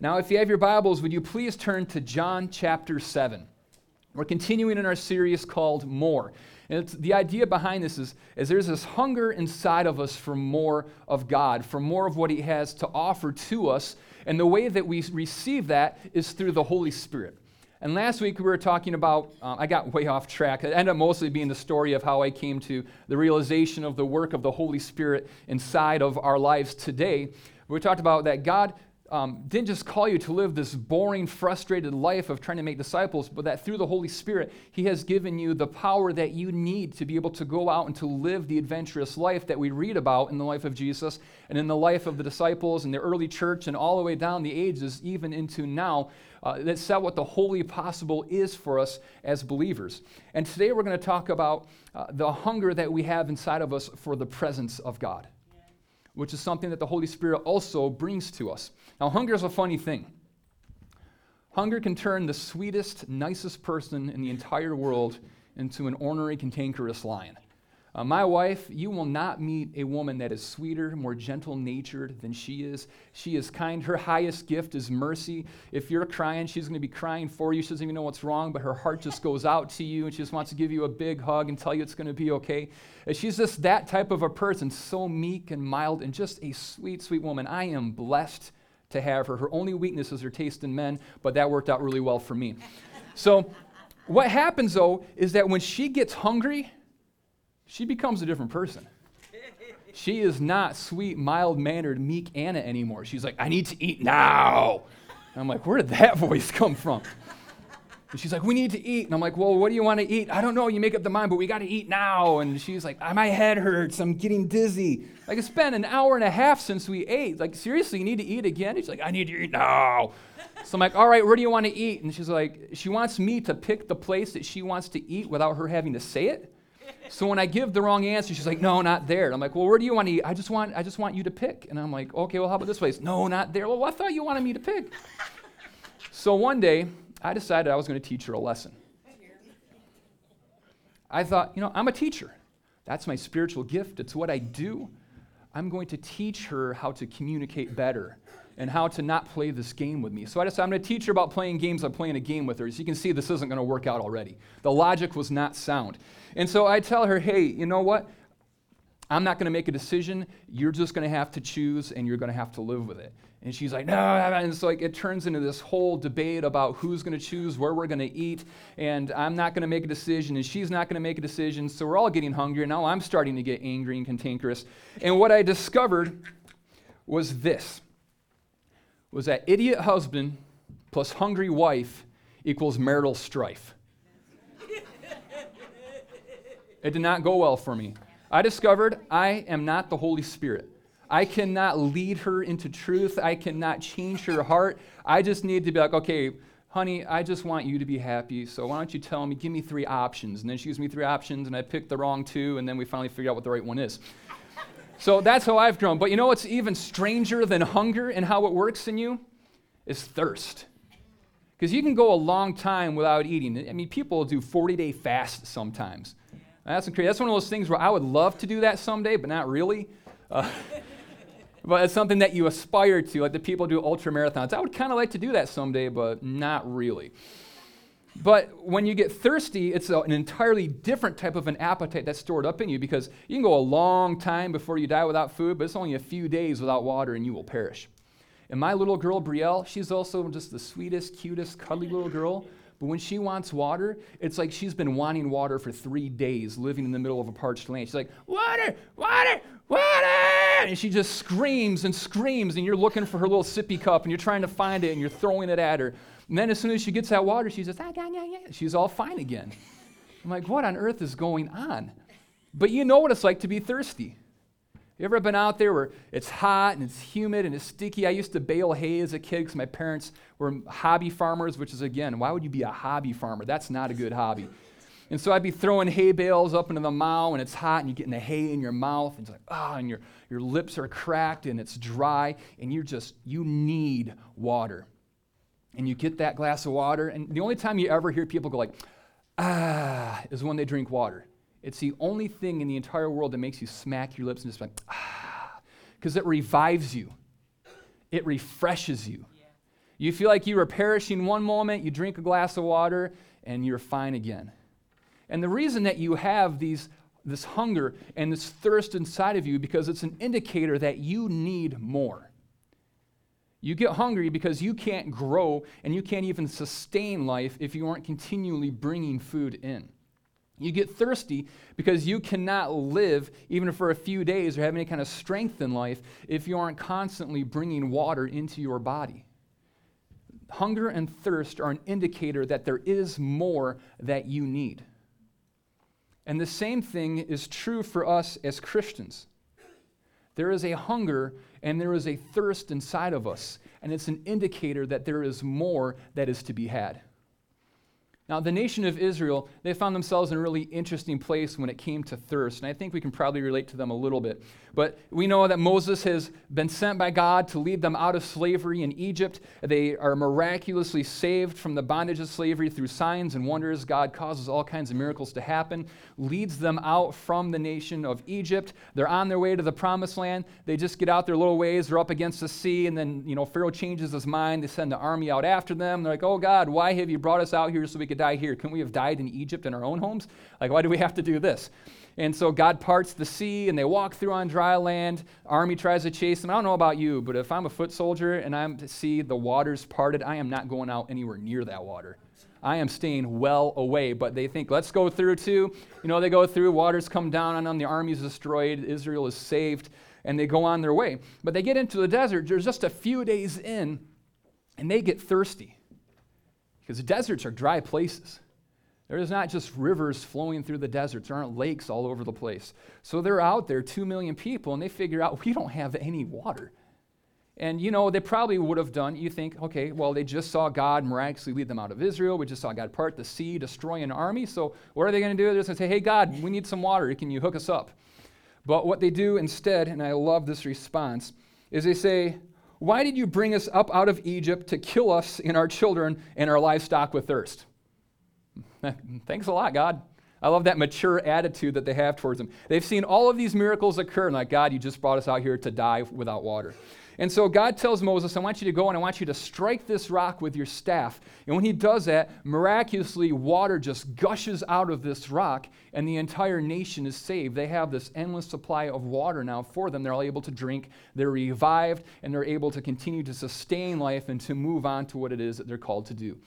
Now, if you have your Bibles, would you please turn to John chapter 7? We're continuing in our series called More. And the idea behind this is, is there's this hunger inside of us for more of God, for more of what He has to offer to us. And the way that we receive that is through the Holy Spirit. And last week we were talking about, um, I got way off track. It ended up mostly being the story of how I came to the realization of the work of the Holy Spirit inside of our lives today. We talked about that God um, didn't just call you to live this boring, frustrated life of trying to make disciples, but that through the Holy Spirit, He has given you the power that you need to be able to go out and to live the adventurous life that we read about in the life of Jesus and in the life of the disciples and the early church and all the way down the ages, even into now. Uh, that's that what the holy possible is for us as believers. And today we're going to talk about uh, the hunger that we have inside of us for the presence of God which is something that the Holy Spirit also brings to us. Now, hunger is a funny thing. Hunger can turn the sweetest, nicest person in the entire world into an ornery, cantankerous lion. Uh, my wife, you will not meet a woman that is sweeter, more gentle natured than she is. She is kind. Her highest gift is mercy. If you're crying, she's going to be crying for you. She doesn't even know what's wrong, but her heart just goes out to you and she just wants to give you a big hug and tell you it's going to be okay. And she's just that type of a person, so meek and mild and just a sweet, sweet woman. I am blessed to have her. Her only weakness is her taste in men, but that worked out really well for me. So, what happens though is that when she gets hungry, she becomes a different person. She is not sweet, mild mannered, meek Anna anymore. She's like, I need to eat now. And I'm like, where did that voice come from? And she's like, we need to eat. And I'm like, well, what do you want to eat? I don't know. You make up the mind, but we got to eat now. And she's like, ah, my head hurts. I'm getting dizzy. Like, it's been an hour and a half since we ate. Like, seriously, you need to eat again? And she's like, I need to eat now. So I'm like, all right, where do you want to eat? And she's like, she wants me to pick the place that she wants to eat without her having to say it. So when I give the wrong answer, she's like, no, not there. And I'm like, well, where do you want to eat? I just want, I just want you to pick. And I'm like, okay, well, how about this place? No, not there. Well, I thought you wanted me to pick. So one day, I decided I was going to teach her a lesson. I thought, you know, I'm a teacher. That's my spiritual gift. It's what I do. I'm going to teach her how to communicate better and how to not play this game with me. So I decided I'm going to teach her about playing games I'm playing a game with her. As you can see, this isn't going to work out already. The logic was not sound. And so I tell her, hey, you know what? I'm not going to make a decision. You're just going to have to choose and you're going to have to live with it. And she's like, no. And it's like it turns into this whole debate about who's going to choose, where we're going to eat. And I'm not going to make a decision and she's not going to make a decision. So we're all getting hungry. And now I'm starting to get angry and cantankerous. And what I discovered was this was that idiot husband plus hungry wife equals marital strife. it did not go well for me. I discovered I am not the Holy Spirit. I cannot lead her into truth. I cannot change her heart. I just need to be like, okay, honey, I just want you to be happy. So why don't you tell me, give me three options? And then she gives me three options, and I pick the wrong two, and then we finally figure out what the right one is. So that's how I've grown. But you know what's even stranger than hunger and how it works in you? Is thirst. Because you can go a long time without eating. I mean, people do 40 day fasts sometimes. That's crazy. That's one of those things where I would love to do that someday, but not really. Uh, but it's something that you aspire to, like the people do ultra marathons. I would kind of like to do that someday, but not really. But when you get thirsty, it's an entirely different type of an appetite that's stored up in you because you can go a long time before you die without food, but it's only a few days without water and you will perish. And my little girl, Brielle, she's also just the sweetest, cutest, cuddly little girl. But when she wants water, it's like she's been wanting water for three days, living in the middle of a parched land. She's like, Water, water, water! And she just screams and screams, and you're looking for her little sippy cup, and you're trying to find it, and you're throwing it at her. And then as soon as she gets that water, she says, ah, yeah, yeah, yeah. She's all fine again. I'm like, what on earth is going on? But you know what it's like to be thirsty. You ever been out there where it's hot and it's humid and it's sticky? I used to bale hay as a kid because my parents were hobby farmers, which is, again, why would you be a hobby farmer? That's not a good hobby. And so I'd be throwing hay bales up into the mow and it's hot and you're getting the hay in your mouth and it's like, ah, oh, and your, your lips are cracked and it's dry and you're just, you need water and you get that glass of water, and the only time you ever hear people go like, ah, is when they drink water. It's the only thing in the entire world that makes you smack your lips and just like, ah, because it revives you, it refreshes you. You feel like you were perishing one moment, you drink a glass of water, and you're fine again. And the reason that you have these, this hunger and this thirst inside of you because it's an indicator that you need more. You get hungry because you can't grow and you can't even sustain life if you aren't continually bringing food in. You get thirsty because you cannot live even for a few days or have any kind of strength in life if you aren't constantly bringing water into your body. Hunger and thirst are an indicator that there is more that you need. And the same thing is true for us as Christians. There is a hunger and there is a thirst inside of us, and it's an indicator that there is more that is to be had. Now, the nation of Israel, they found themselves in a really interesting place when it came to thirst, and I think we can probably relate to them a little bit. But we know that Moses has been sent by God to lead them out of slavery in Egypt. They are miraculously saved from the bondage of slavery through signs and wonders. God causes all kinds of miracles to happen, leads them out from the nation of Egypt. They're on their way to the promised land. They just get out their little ways, they're up against the sea, and then, you know, Pharaoh changes his mind. They send the army out after them. They're like, oh, God, why have you brought us out here so we could die here? Couldn't we have died in Egypt in our own homes? Like, why do we have to do this? And so God parts the sea and they walk through on dry land. Army tries to chase them. I don't know about you, but if I'm a foot soldier and to see the waters parted, I am not going out anywhere near that water. I am staying well away. But they think, let's go through too. You know, they go through, waters come down on them, the army's destroyed, Israel is saved, and they go on their way. But they get into the desert, they're just a few days in, and they get thirsty. Because deserts are dry places. There is not just rivers flowing through the deserts. There aren't lakes all over the place. So they're out there, two million people, and they figure out we don't have any water. And you know, they probably would have done, you think, okay, well, they just saw God miraculously lead them out of Israel. We just saw God part the sea, destroy an army. So what are they going to do? They're just going to say, hey, God, we need some water. Can you hook us up? But what they do instead, and I love this response, is they say, why did you bring us up out of Egypt to kill us and our children and our livestock with thirst? Thanks a lot, God. I love that mature attitude that they have towards him. They've seen all of these miracles occur, and like, God, you just brought us out here to die without water. And so God tells Moses, I want you to go and I want you to strike this rock with your staff. And when he does that, miraculously, water just gushes out of this rock, and the entire nation is saved. They have this endless supply of water now for them. They're all able to drink, they're revived, and they're able to continue to sustain life and to move on to what it is that they're called to do.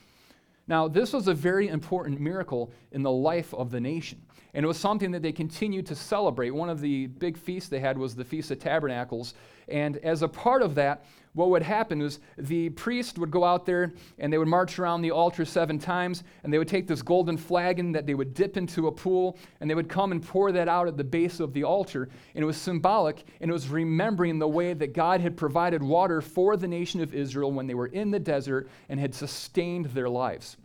Now, this was a very important miracle in the life of the nation. And it was something that they continued to celebrate. One of the big feasts they had was the Feast of Tabernacles. And as a part of that, what would happen was the priest would go out there and they would march around the altar seven times and they would take this golden flagon that they would dip into a pool and they would come and pour that out at the base of the altar. And it was symbolic and it was remembering the way that God had provided water for the nation of Israel when they were in the desert and had sustained their lives.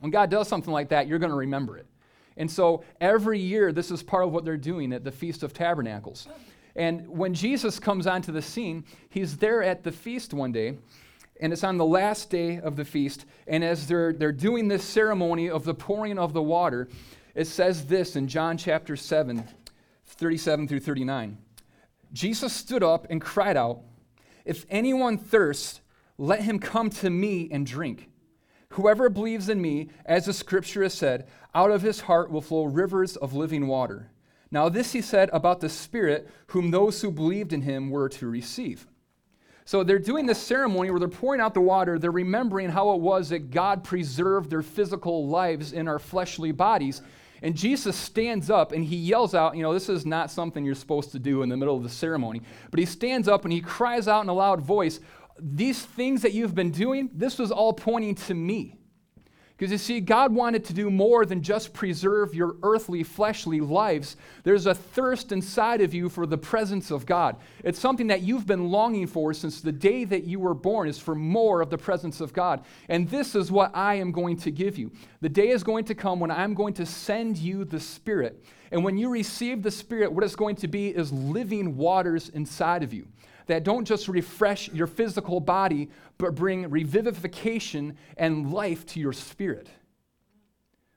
When God does something like that, you're going to remember it. And so every year, this is part of what they're doing at the Feast of Tabernacles. And when Jesus comes onto the scene, he's there at the feast one day, and it's on the last day of the feast. And as they're, they're doing this ceremony of the pouring of the water, it says this in John chapter 7, 37 through 39. Jesus stood up and cried out, If anyone thirsts, let him come to me and drink. Whoever believes in me, as the scripture has said, out of his heart will flow rivers of living water. Now, this he said about the Spirit, whom those who believed in him were to receive. So they're doing this ceremony where they're pouring out the water. They're remembering how it was that God preserved their physical lives in our fleshly bodies. And Jesus stands up and he yells out, you know, this is not something you're supposed to do in the middle of the ceremony, but he stands up and he cries out in a loud voice, These things that you've been doing, this was all pointing to me. Because you see, God wanted to do more than just preserve your earthly, fleshly lives. There's a thirst inside of you for the presence of God. It's something that you've been longing for since the day that you were born, is for more of the presence of God. And this is what I am going to give you. The day is going to come when I'm going to send you the Spirit. And when you receive the Spirit, what it's going to be is living waters inside of you that don't just refresh your physical body, but bring revivification and life to your spirit.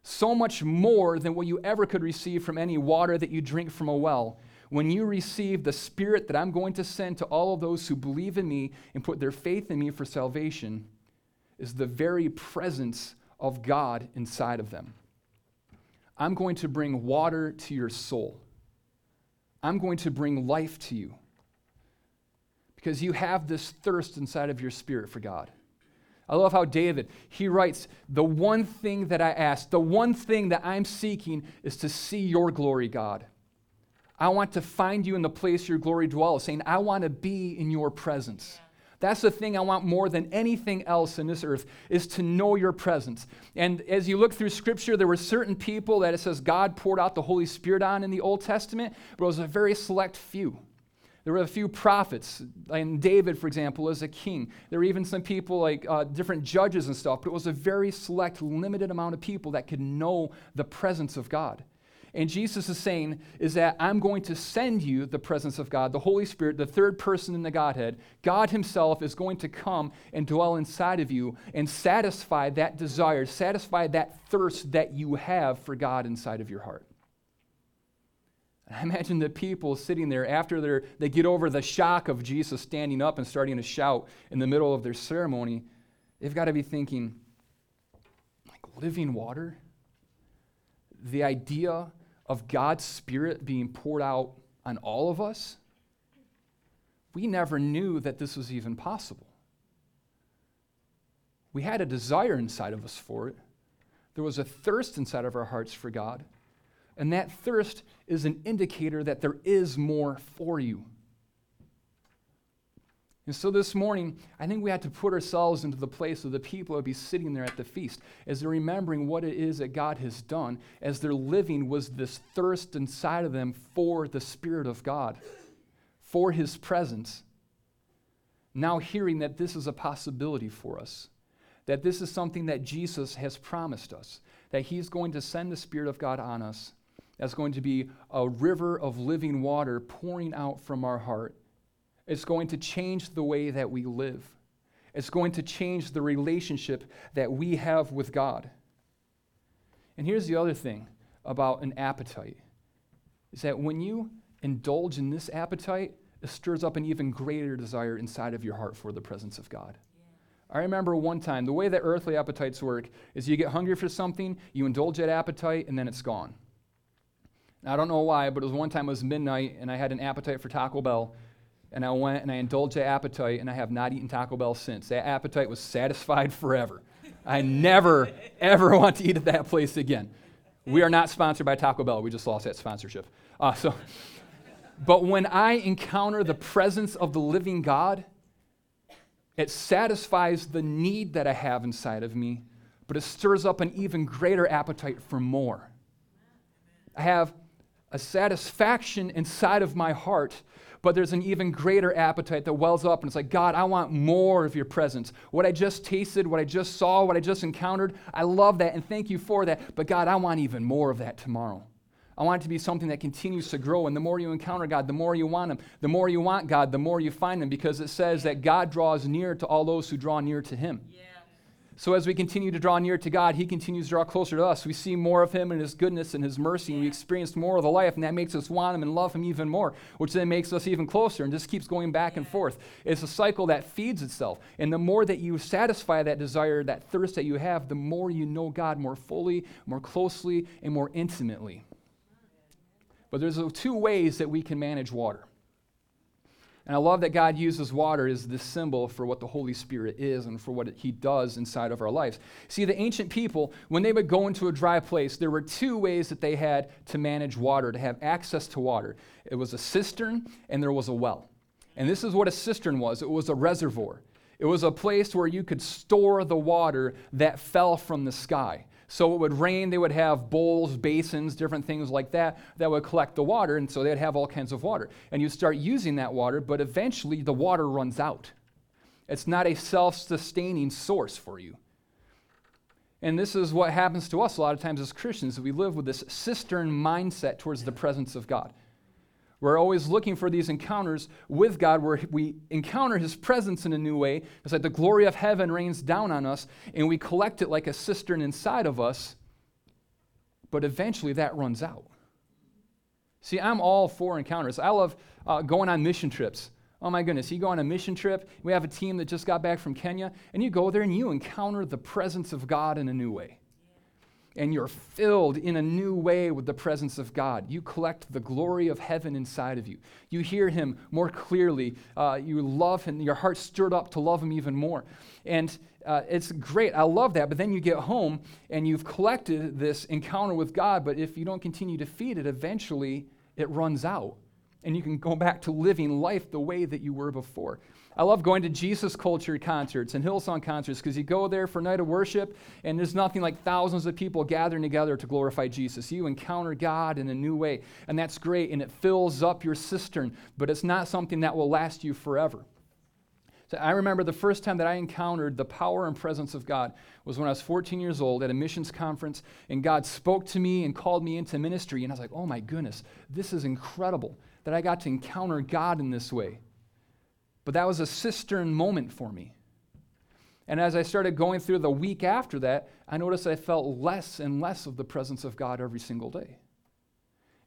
So much more than what you ever could receive from any water that you drink from a well. When you receive the Spirit that I'm going to send to all of those who believe in me and put their faith in me for salvation, is the very presence of God inside of them. I'm going to bring water to your soul. I'm going to bring life to you because you have this thirst inside of your spirit for God. I love how David, he writes, The one thing that I ask, the one thing that I'm seeking is to see your glory, God. I want to find you in the place your glory dwells, saying, I want to be in your presence. That's the thing I want more than anything else in this earth is to know your presence. And as you look through scripture, there were certain people that it says God poured out the Holy Spirit on in the Old Testament, but it was a very select few. There were a few prophets, and David, for example, was a king. There were even some people like uh, different judges and stuff, but it was a very select, limited amount of people that could know the presence of God. And Jesus is saying is that I'm going to send you the presence of God, the Holy Spirit, the third person in the Godhead. God himself is going to come and dwell inside of you and satisfy that desire, satisfy that thirst that you have for God inside of your heart. I imagine the people sitting there after they get over the shock of Jesus standing up and starting to shout in the middle of their ceremony, they've got to be thinking, like living water? The idea of God's Spirit being poured out on all of us, we never knew that this was even possible. We had a desire inside of us for it, there was a thirst inside of our hearts for God. And that thirst is an indicator that there is more for you. And so this morning, I think we had to put ourselves into the place of the people who would be sitting there at the feast as they're remembering what it is that God has done, as they're living was this thirst inside of them for the Spirit of God, for His presence. Now, hearing that this is a possibility for us, that this is something that Jesus has promised us, that He's going to send the Spirit of God on us, that's going to be a river of living water pouring out from our heart it's going to change the way that we live. It's going to change the relationship that we have with God. And here's the other thing about an appetite is that when you indulge in this appetite, it stirs up an even greater desire inside of your heart for the presence of God. I remember one time, the way that earthly appetites work is you get hungry for something, you indulge that appetite, and then it's gone. I don't know why, but it was one time it was midnight, and I had an appetite for Taco Bell, and I went and I indulged that appetite, and I have not eaten Taco Bell since. That appetite was satisfied forever. I never, ever want to eat at that place again. We are not sponsored by Taco Bell. We just lost that sponsorship. Uh, so, but when I encounter the presence of the living God, it satisfies the need that I have inside of me, but it stirs up an even greater appetite for more. I have a satisfaction inside of my heart but there's an even greater appetite that wells up, and it's like, God, I want more of your presence. What I just tasted, what I just saw, what I just encountered, I love that, and thank you for that. But God, I want even more of that tomorrow. I want it to be something that continues to grow. And the more you encounter God, the more you want Him. The more you want God, the more you find Him, because it says that God draws near to all those who draw near to Him. Yeah. So as we continue to draw near to God, He continues to draw closer to us. We see more of Him and His goodness and His mercy, and we experience more of the life, and that makes us want Him and love Him even more, which then makes us even closer and just keeps going back and forth. It's a cycle that feeds itself. And the more that you satisfy that desire, that thirst that you have, the more you know God more fully, more closely, and more intimately. But there's two ways that we can manage water. And I love that God uses water as the symbol for what the Holy Spirit is and for what He does inside of our lives. See, the ancient people, when they would go into a dry place, there were two ways that they had to manage water, to have access to water. It was a cistern and there was a well. And this is what a cistern was it was a reservoir. It was a place where you could store the water that fell from the sky. So it would rain, they would have bowls, basins, different things like that that would collect the water, and so they'd have all kinds of water. And you start using that water, but eventually the water runs out. It's not a self sustaining source for you. And this is what happens to us a lot of times as Christians. We live with this cistern mindset towards the presence of God. We're always looking for these encounters with God where we encounter His presence in a new way. It's like the glory of heaven rains down on us, and we collect it like a cistern inside of us, but eventually that runs out. See, I'm all for encounters. I love uh, going on mission trips. Oh my goodness, you go on a mission trip. We have a team that just got back from Kenya, and you go there and you encounter the presence of God in a new way. And you're filled in a new way with the presence of God. You collect the glory of heaven inside of you. You hear Him more clearly. Uh, you love Him. Your heart stirred up to love Him even more. And uh, it's great. I love that. But then you get home and you've collected this encounter with God, but if you don't continue to feed it, eventually it runs out and you can go back to living life the way that you were before. I love going to Jesus culture concerts and Hillsong concerts because you go there for a night of worship and there's nothing like thousands of people gathering together to glorify Jesus. You encounter God in a new way, and that's great, and it fills up your cistern, but it's not something that will last you forever. So I remember the first time that I encountered the power and presence of God was when I was 14 years old at a missions conference, and God spoke to me and called me into ministry, and I was like, oh my goodness, this is incredible that I got to encounter God in this way. But that was a cistern moment for me. And as I started going through the week after that, I noticed I felt less and less of the presence of God every single day.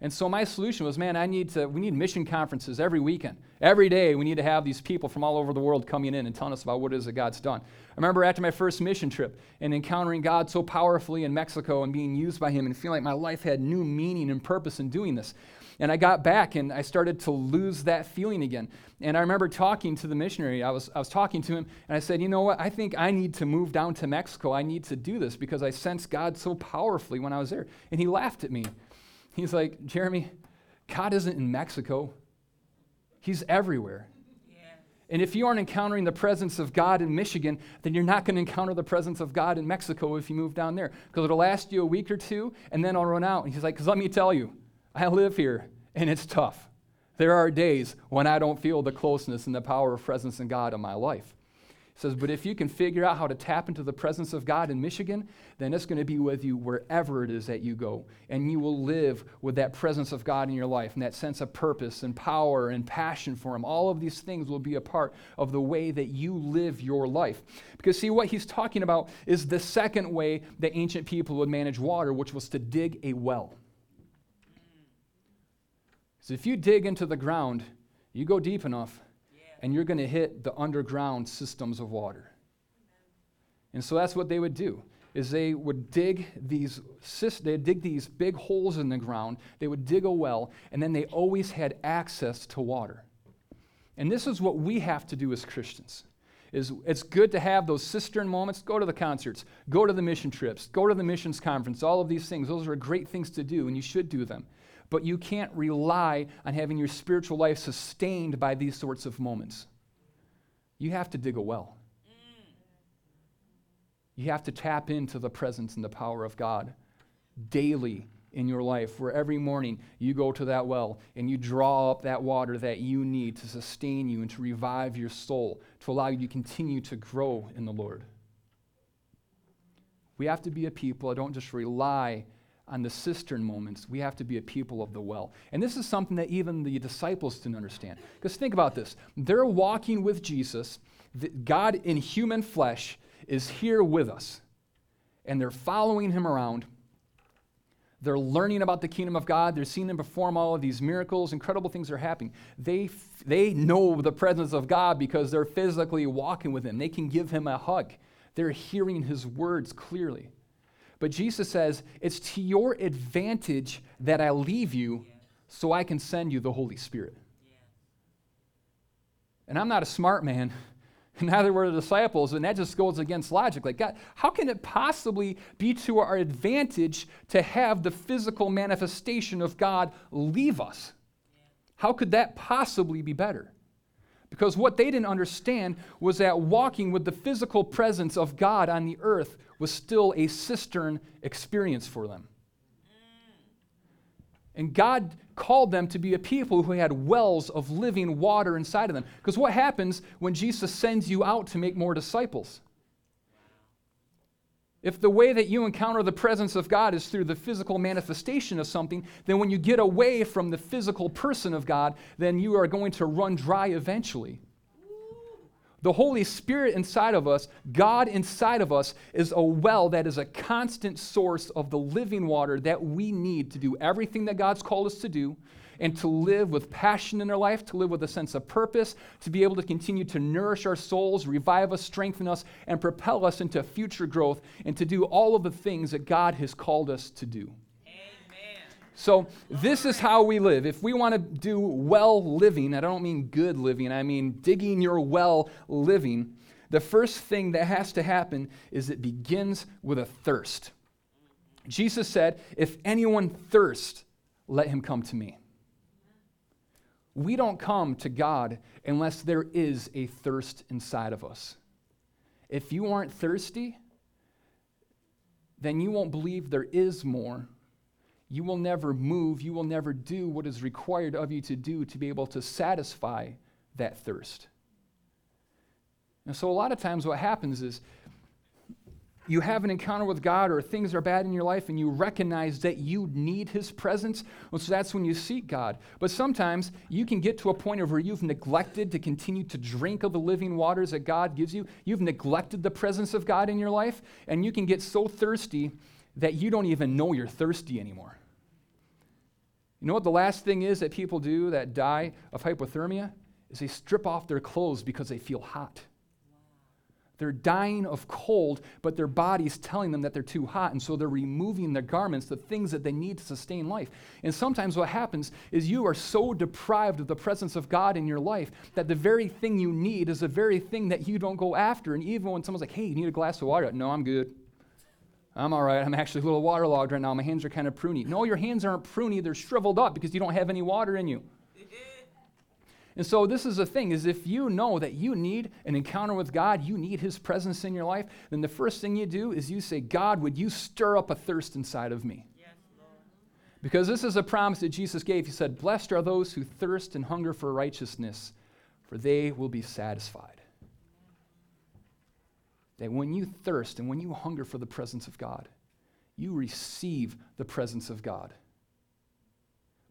And so my solution was, man, I need to, we need mission conferences every weekend. Every day we need to have these people from all over the world coming in and telling us about what it is that God's done. I remember after my first mission trip and encountering God so powerfully in Mexico and being used by him and feeling like my life had new meaning and purpose in doing this. And I got back and I started to lose that feeling again. And I remember talking to the missionary. I was, I was talking to him and I said, You know what? I think I need to move down to Mexico. I need to do this because I sensed God so powerfully when I was there. And he laughed at me. He's like, Jeremy, God isn't in Mexico, He's everywhere. And if you aren't encountering the presence of God in Michigan, then you're not going to encounter the presence of God in Mexico if you move down there. Because it'll last you a week or two, and then I'll run out. And he's like, because let me tell you, I live here, and it's tough. There are days when I don't feel the closeness and the power of presence in God in my life. He says, but if you can figure out how to tap into the presence of God in Michigan, then it's going to be with you wherever it is that you go. And you will live with that presence of God in your life and that sense of purpose and power and passion for Him. All of these things will be a part of the way that you live your life. Because, see, what he's talking about is the second way that ancient people would manage water, which was to dig a well. So if you dig into the ground, you go deep enough, yeah. and you're going to hit the underground systems of water. And so that's what they would do is they would dig these they dig these big holes in the ground they would dig a well and then they always had access to water and this is what we have to do as christians is it's good to have those cistern moments go to the concerts go to the mission trips go to the missions conference all of these things those are great things to do and you should do them but you can't rely on having your spiritual life sustained by these sorts of moments. You have to dig a well. You have to tap into the presence and the power of God daily in your life, where every morning you go to that well and you draw up that water that you need to sustain you and to revive your soul, to allow you to continue to grow in the Lord. We have to be a people that don't just rely on the cistern moments, we have to be a people of the well. And this is something that even the disciples didn't understand. Because think about this they're walking with Jesus, God in human flesh is here with us, and they're following him around. They're learning about the kingdom of God. They're seeing him perform all of these miracles. Incredible things are happening. They, they know the presence of God because they're physically walking with him. They can give him a hug. They're hearing his words clearly. But Jesus says, It's to your advantage that I leave you so I can send you the Holy Spirit. And I'm not a smart man. Neither were the disciples, and that just goes against logic. Like, God, how can it possibly be to our advantage to have the physical manifestation of God leave us? How could that possibly be better? Because what they didn't understand was that walking with the physical presence of God on the earth was still a cistern experience for them. And God called them to be a people who had wells of living water inside of them. Because what happens when Jesus sends you out to make more disciples? If the way that you encounter the presence of God is through the physical manifestation of something, then when you get away from the physical person of God, then you are going to run dry eventually. The Holy Spirit inside of us, God inside of us, is a well that is a constant source of the living water that we need to do everything that God's called us to do and to live with passion in our life, to live with a sense of purpose, to be able to continue to nourish our souls, revive us, strengthen us, and propel us into future growth, and to do all of the things that God has called us to do. Amen. So, this is how we live. If we want to do well living, I don't mean good living, I mean digging your well living, the first thing that has to happen is it begins with a thirst. Jesus said, If anyone thirsts, let him come to me. We don't come to God unless there is a thirst inside of us. If you aren't thirsty, then you won't believe there is more. You will never move. You will never do what is required of you to do to be able to satisfy that thirst. And so, a lot of times, what happens is you have an encounter with God or things are bad in your life and you recognize that you need His presence, well, so that's when you seek God. But sometimes you can get to a point of where you've neglected to continue to drink of the living waters that God gives you. You've neglected the presence of God in your life, and you can get so thirsty that you don't even know you're thirsty anymore. You know what the last thing is that people do that die of hypothermia? Is they strip off their clothes because they feel hot. They're dying of cold, but their body's telling them that they're too hot, and so they're removing their garments, the things that they need to sustain life. And sometimes what happens is you are so deprived of the presence of God in your life that the very thing you need is the very thing that you don't go after. And even when someone's like, hey, you need a glass of water, no, I'm good. I'm all right. I'm actually a little waterlogged right now. My hands are kind of pruny. No, your hands aren't pruny. They're shriveled up because you don't have any water in you. And so this is the thing is if you know that you need an encounter with God, you need his presence in your life, then the first thing you do is you say, "God, would you stir up a thirst inside of me?" Yes, because this is a promise that Jesus gave. He said, "Blessed are those who thirst and hunger for righteousness, for they will be satisfied." That when you thirst and when you hunger for the presence of God, you receive the presence of God.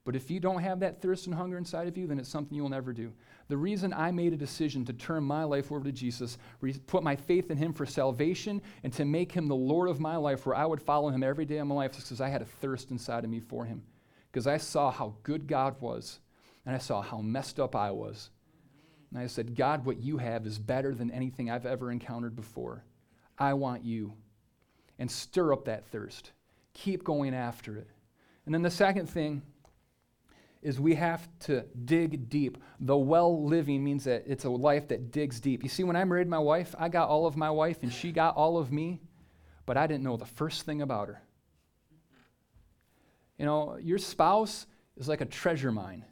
But if you don't have that thirst and hunger inside of you, then it's something you will never do. The reason I made a decision to turn my life over to Jesus, put my faith in Him for salvation, and to make Him the Lord of my life, where I would follow Him every day of my life, is because I had a thirst inside of me for Him. Because I saw how good God was, and I saw how messed up I was. And I said, God, what you have is better than anything I've ever encountered before. I want you. And stir up that thirst. Keep going after it. And then the second thing is we have to dig deep. The well living means that it's a life that digs deep. You see, when I married my wife, I got all of my wife and she got all of me, but I didn't know the first thing about her. You know, your spouse is like a treasure mine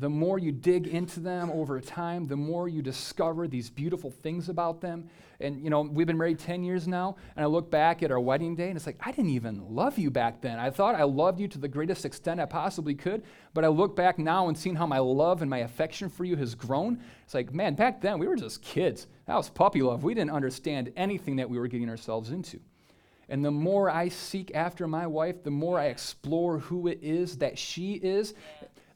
the more you dig into them over time, the more you discover these beautiful things about them. And, you know, we've been married 10 years now, and I look back at our wedding day, and it's like, I didn't even love you back then. I thought I loved you to the greatest extent I possibly could, but I look back now and seeing how my love and my affection for you has grown. It's like, man, back then we were just kids. That was puppy love. We didn't understand anything that we were getting ourselves into. And the more I seek after my wife, the more I explore who it is that she is,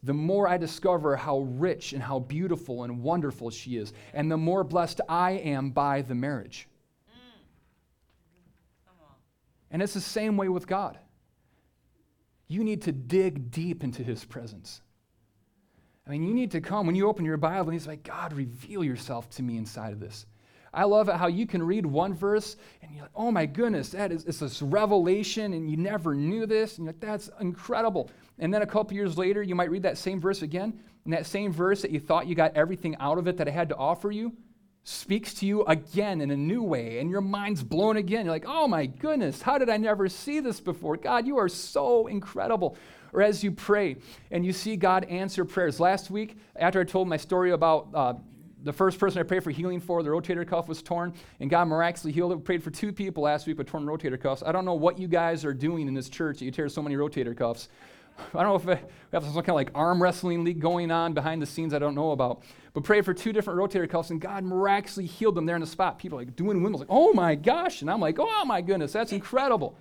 the more I discover how rich and how beautiful and wonderful she is, and the more blessed I am by the marriage. And it's the same way with God. You need to dig deep into His presence. I mean, you need to come when you open your Bible and He's like, God, reveal yourself to me inside of this. I love how you can read one verse and you're like, oh my goodness, that is it's this revelation and you never knew this. And you're like, that's incredible. And then a couple years later, you might read that same verse again, and that same verse that you thought you got everything out of it that it had to offer you speaks to you again in a new way, and your mind's blown again. You're like, oh my goodness, how did I never see this before? God, you are so incredible. Or as you pray and you see God answer prayers. Last week, after I told my story about uh, the first person I prayed for healing for, the rotator cuff was torn, and God miraculously healed it. We prayed for two people last week with torn rotator cuffs. I don't know what you guys are doing in this church that you tear so many rotator cuffs. I don't know if we have some kind of like arm wrestling league going on behind the scenes I don't know about. But prayed for two different rotator cuffs, and God miraculously healed them there in the spot. People like doing windmills, like, oh my gosh. And I'm like, oh my goodness, that's incredible.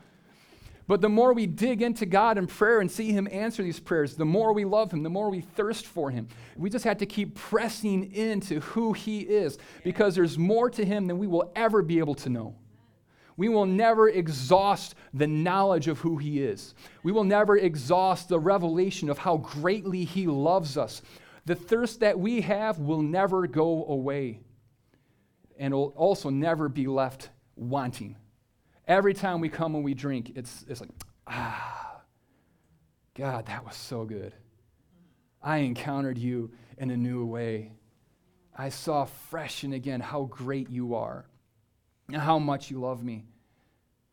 But the more we dig into God in prayer and see Him answer these prayers, the more we love Him, the more we thirst for Him. We just have to keep pressing into who He is because there's more to Him than we will ever be able to know. We will never exhaust the knowledge of who He is. We will never exhaust the revelation of how greatly He loves us. The thirst that we have will never go away and will also never be left wanting. Every time we come and we drink, it's, it's like, ah, God, that was so good. I encountered you in a new way. I saw fresh and again how great you are how much you love me.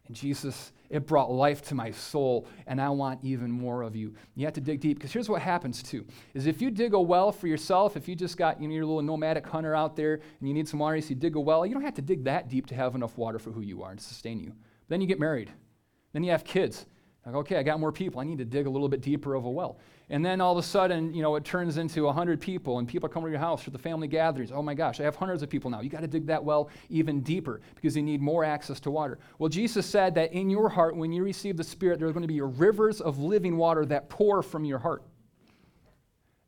And Jesus, it brought life to my soul, and I want even more of you. You have to dig deep, because here's what happens too: is if you dig a well for yourself, if you just got you know, your little nomadic hunter out there and you need some water, so you dig a well, you don't have to dig that deep to have enough water for who you are and to sustain you. Then you get married. Then you have kids. Like, okay, I got more people. I need to dig a little bit deeper of a well. And then all of a sudden, you know, it turns into 100 people and people come to your house for the family gatherings. Oh my gosh, I have hundreds of people now. You got to dig that well even deeper because you need more access to water. Well, Jesus said that in your heart, when you receive the Spirit, there are going to be rivers of living water that pour from your heart.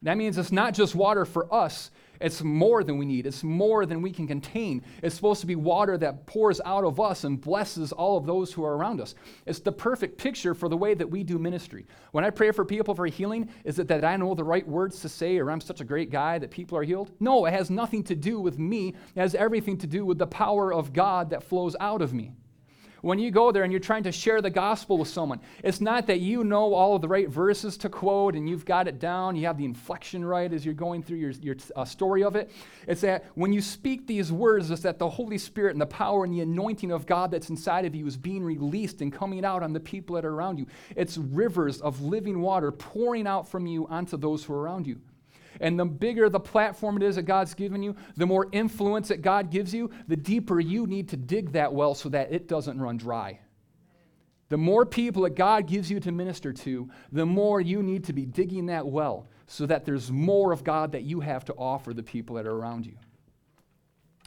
That means it's not just water for us, it's more than we need. It's more than we can contain. It's supposed to be water that pours out of us and blesses all of those who are around us. It's the perfect picture for the way that we do ministry. When I pray for people for healing, is it that I know the right words to say or I'm such a great guy that people are healed? No, it has nothing to do with me. It has everything to do with the power of God that flows out of me. When you go there and you're trying to share the gospel with someone, it's not that you know all of the right verses to quote and you've got it down, you have the inflection right as you're going through your, your uh, story of it. It's that when you speak these words, it's that the Holy Spirit and the power and the anointing of God that's inside of you is being released and coming out on the people that are around you. It's rivers of living water pouring out from you onto those who are around you. And the bigger the platform it is that God's given you, the more influence that God gives you, the deeper you need to dig that well so that it doesn't run dry. The more people that God gives you to minister to, the more you need to be digging that well so that there's more of God that you have to offer the people that are around you.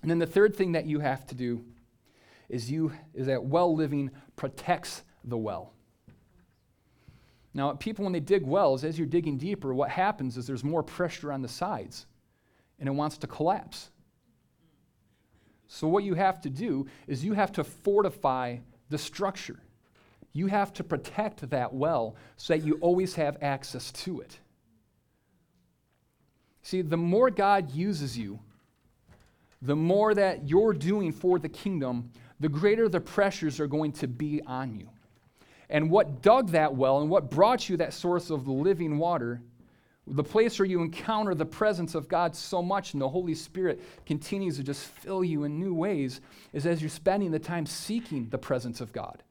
And then the third thing that you have to do is you is that well living protects the well. Now, people, when they dig wells, as you're digging deeper, what happens is there's more pressure on the sides and it wants to collapse. So, what you have to do is you have to fortify the structure. You have to protect that well so that you always have access to it. See, the more God uses you, the more that you're doing for the kingdom, the greater the pressures are going to be on you. And what dug that well and what brought you that source of living water, the place where you encounter the presence of God so much and the Holy Spirit continues to just fill you in new ways, is as you're spending the time seeking the presence of God.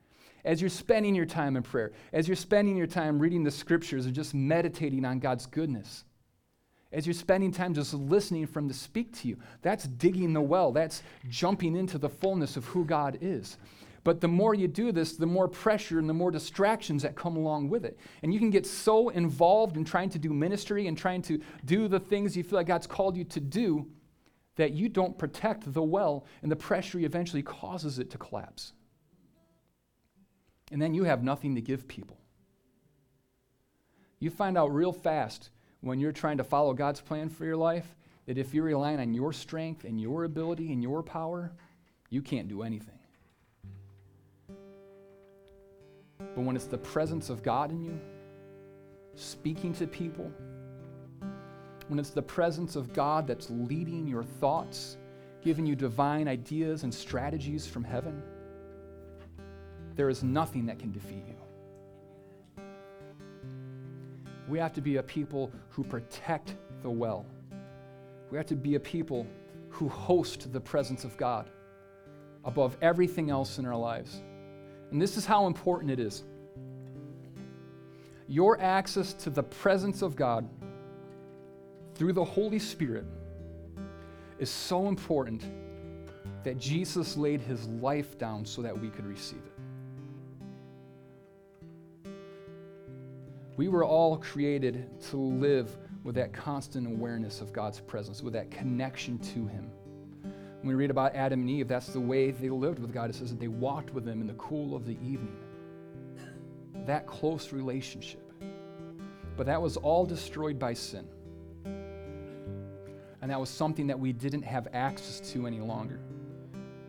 As you're spending your time in prayer, as you're spending your time reading the scriptures and just meditating on God's goodness, as you're spending time just listening from to speak to you, that's digging the well. That's jumping into the fullness of who God is. But the more you do this, the more pressure and the more distractions that come along with it. And you can get so involved in trying to do ministry and trying to do the things you feel like God's called you to do that you don't protect the well, and the pressure eventually causes it to collapse. And then you have nothing to give people. You find out real fast when you're trying to follow God's plan for your life that if you're relying on your strength and your ability and your power, you can't do anything. But when it's the presence of God in you, speaking to people, when it's the presence of God that's leading your thoughts, giving you divine ideas and strategies from heaven, there is nothing that can defeat you. We have to be a people who protect the well. We have to be a people who host the presence of God above everything else in our lives. And this is how important it is. Your access to the presence of God through the Holy Spirit is so important that Jesus laid his life down so that we could receive it. We were all created to live with that constant awareness of God's presence, with that connection to him. When we read about Adam and Eve, that's the way they lived with God. It says that they walked with Him in the cool of the evening. That close relationship. But that was all destroyed by sin. And that was something that we didn't have access to any longer.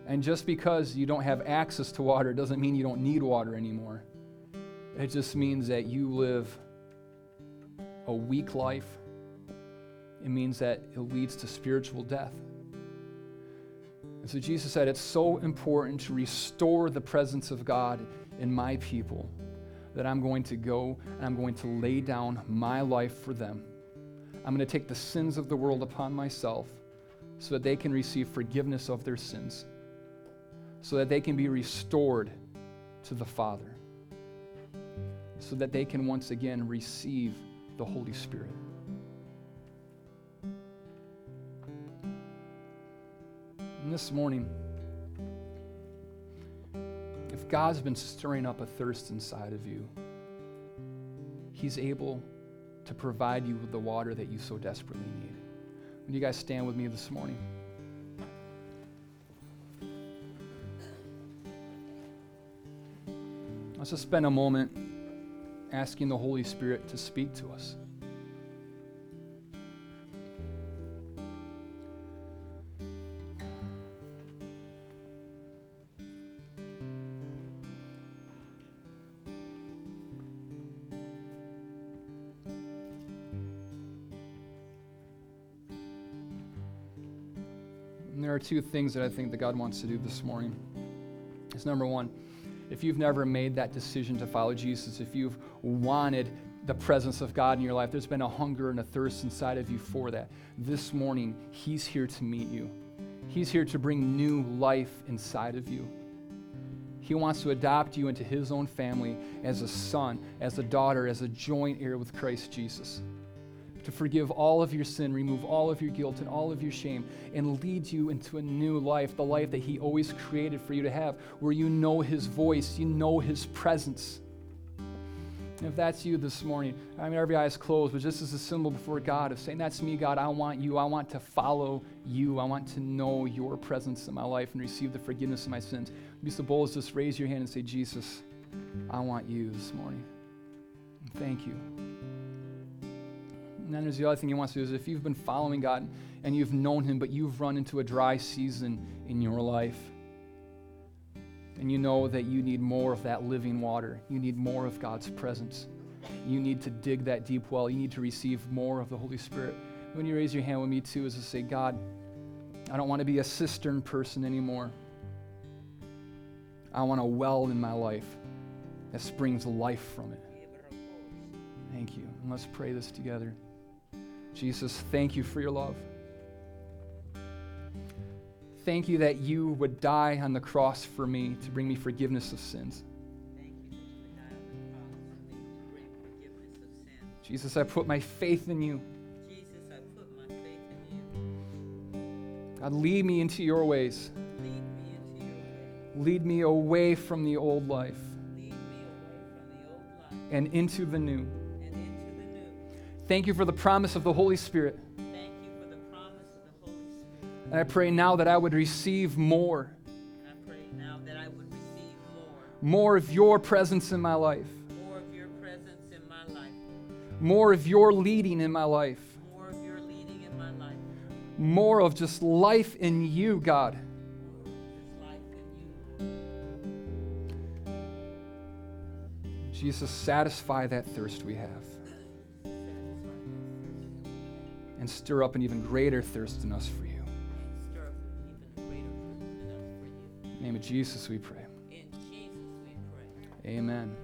And just because you don't have access to water doesn't mean you don't need water anymore. It just means that you live a weak life. It means that it leads to spiritual death. And so Jesus said, It's so important to restore the presence of God in my people that I'm going to go and I'm going to lay down my life for them. I'm going to take the sins of the world upon myself so that they can receive forgiveness of their sins, so that they can be restored to the Father, so that they can once again receive the Holy Spirit. And this morning, if God's been stirring up a thirst inside of you, He's able to provide you with the water that you so desperately need. Would you guys stand with me this morning? Let's just spend a moment asking the Holy Spirit to speak to us. Two things that I think that God wants to do this morning. It's number one, if you've never made that decision to follow Jesus, if you've wanted the presence of God in your life, there's been a hunger and a thirst inside of you for that. This morning, He's here to meet you. He's here to bring new life inside of you. He wants to adopt you into His own family as a son, as a daughter, as a joint heir with Christ Jesus to forgive all of your sin, remove all of your guilt and all of your shame, and lead you into a new life, the life that He always created for you to have, where you know His voice, you know His presence. And if that's you this morning, I mean, every eye is closed, but just as a symbol before God of saying, That's me, God, I want you. I want to follow you. I want to know your presence in my life and receive the forgiveness of my sins. Be so bold as just raise your hand and say, Jesus, I want you this morning. Thank you. And then there's the other thing he wants to do is if you've been following God and you've known him, but you've run into a dry season in your life, and you know that you need more of that living water, you need more of God's presence. You need to dig that deep well. You need to receive more of the Holy Spirit. When you raise your hand with me, too, is to say, God, I don't want to be a cistern person anymore. I want a well in my life that springs life from it. Thank you. And let's pray this together. Jesus, thank you for your love. Thank you that you would die on the cross for me to bring me forgiveness of sins. Jesus, I put my faith in you. Jesus, I put my faith in you. God, lead me into your ways. Lead me into your way. Lead me away from the old life Lead me away from the old life and into the new. Thank you for the promise of the Holy Spirit. Thank you for the promise of the Holy Spirit. And I pray now that I would receive more, And I pray now that I would receive more, more of your presence in my life, more of your presence in my life, more of your leading in my life, more of your leading in my life, more of just life in you, God. Jesus, satisfy that thirst we have and stir up an even greater thirst in us for you. Stir up even greater thirst in us for you. In the name of Jesus, we pray. In Jesus we pray. Amen.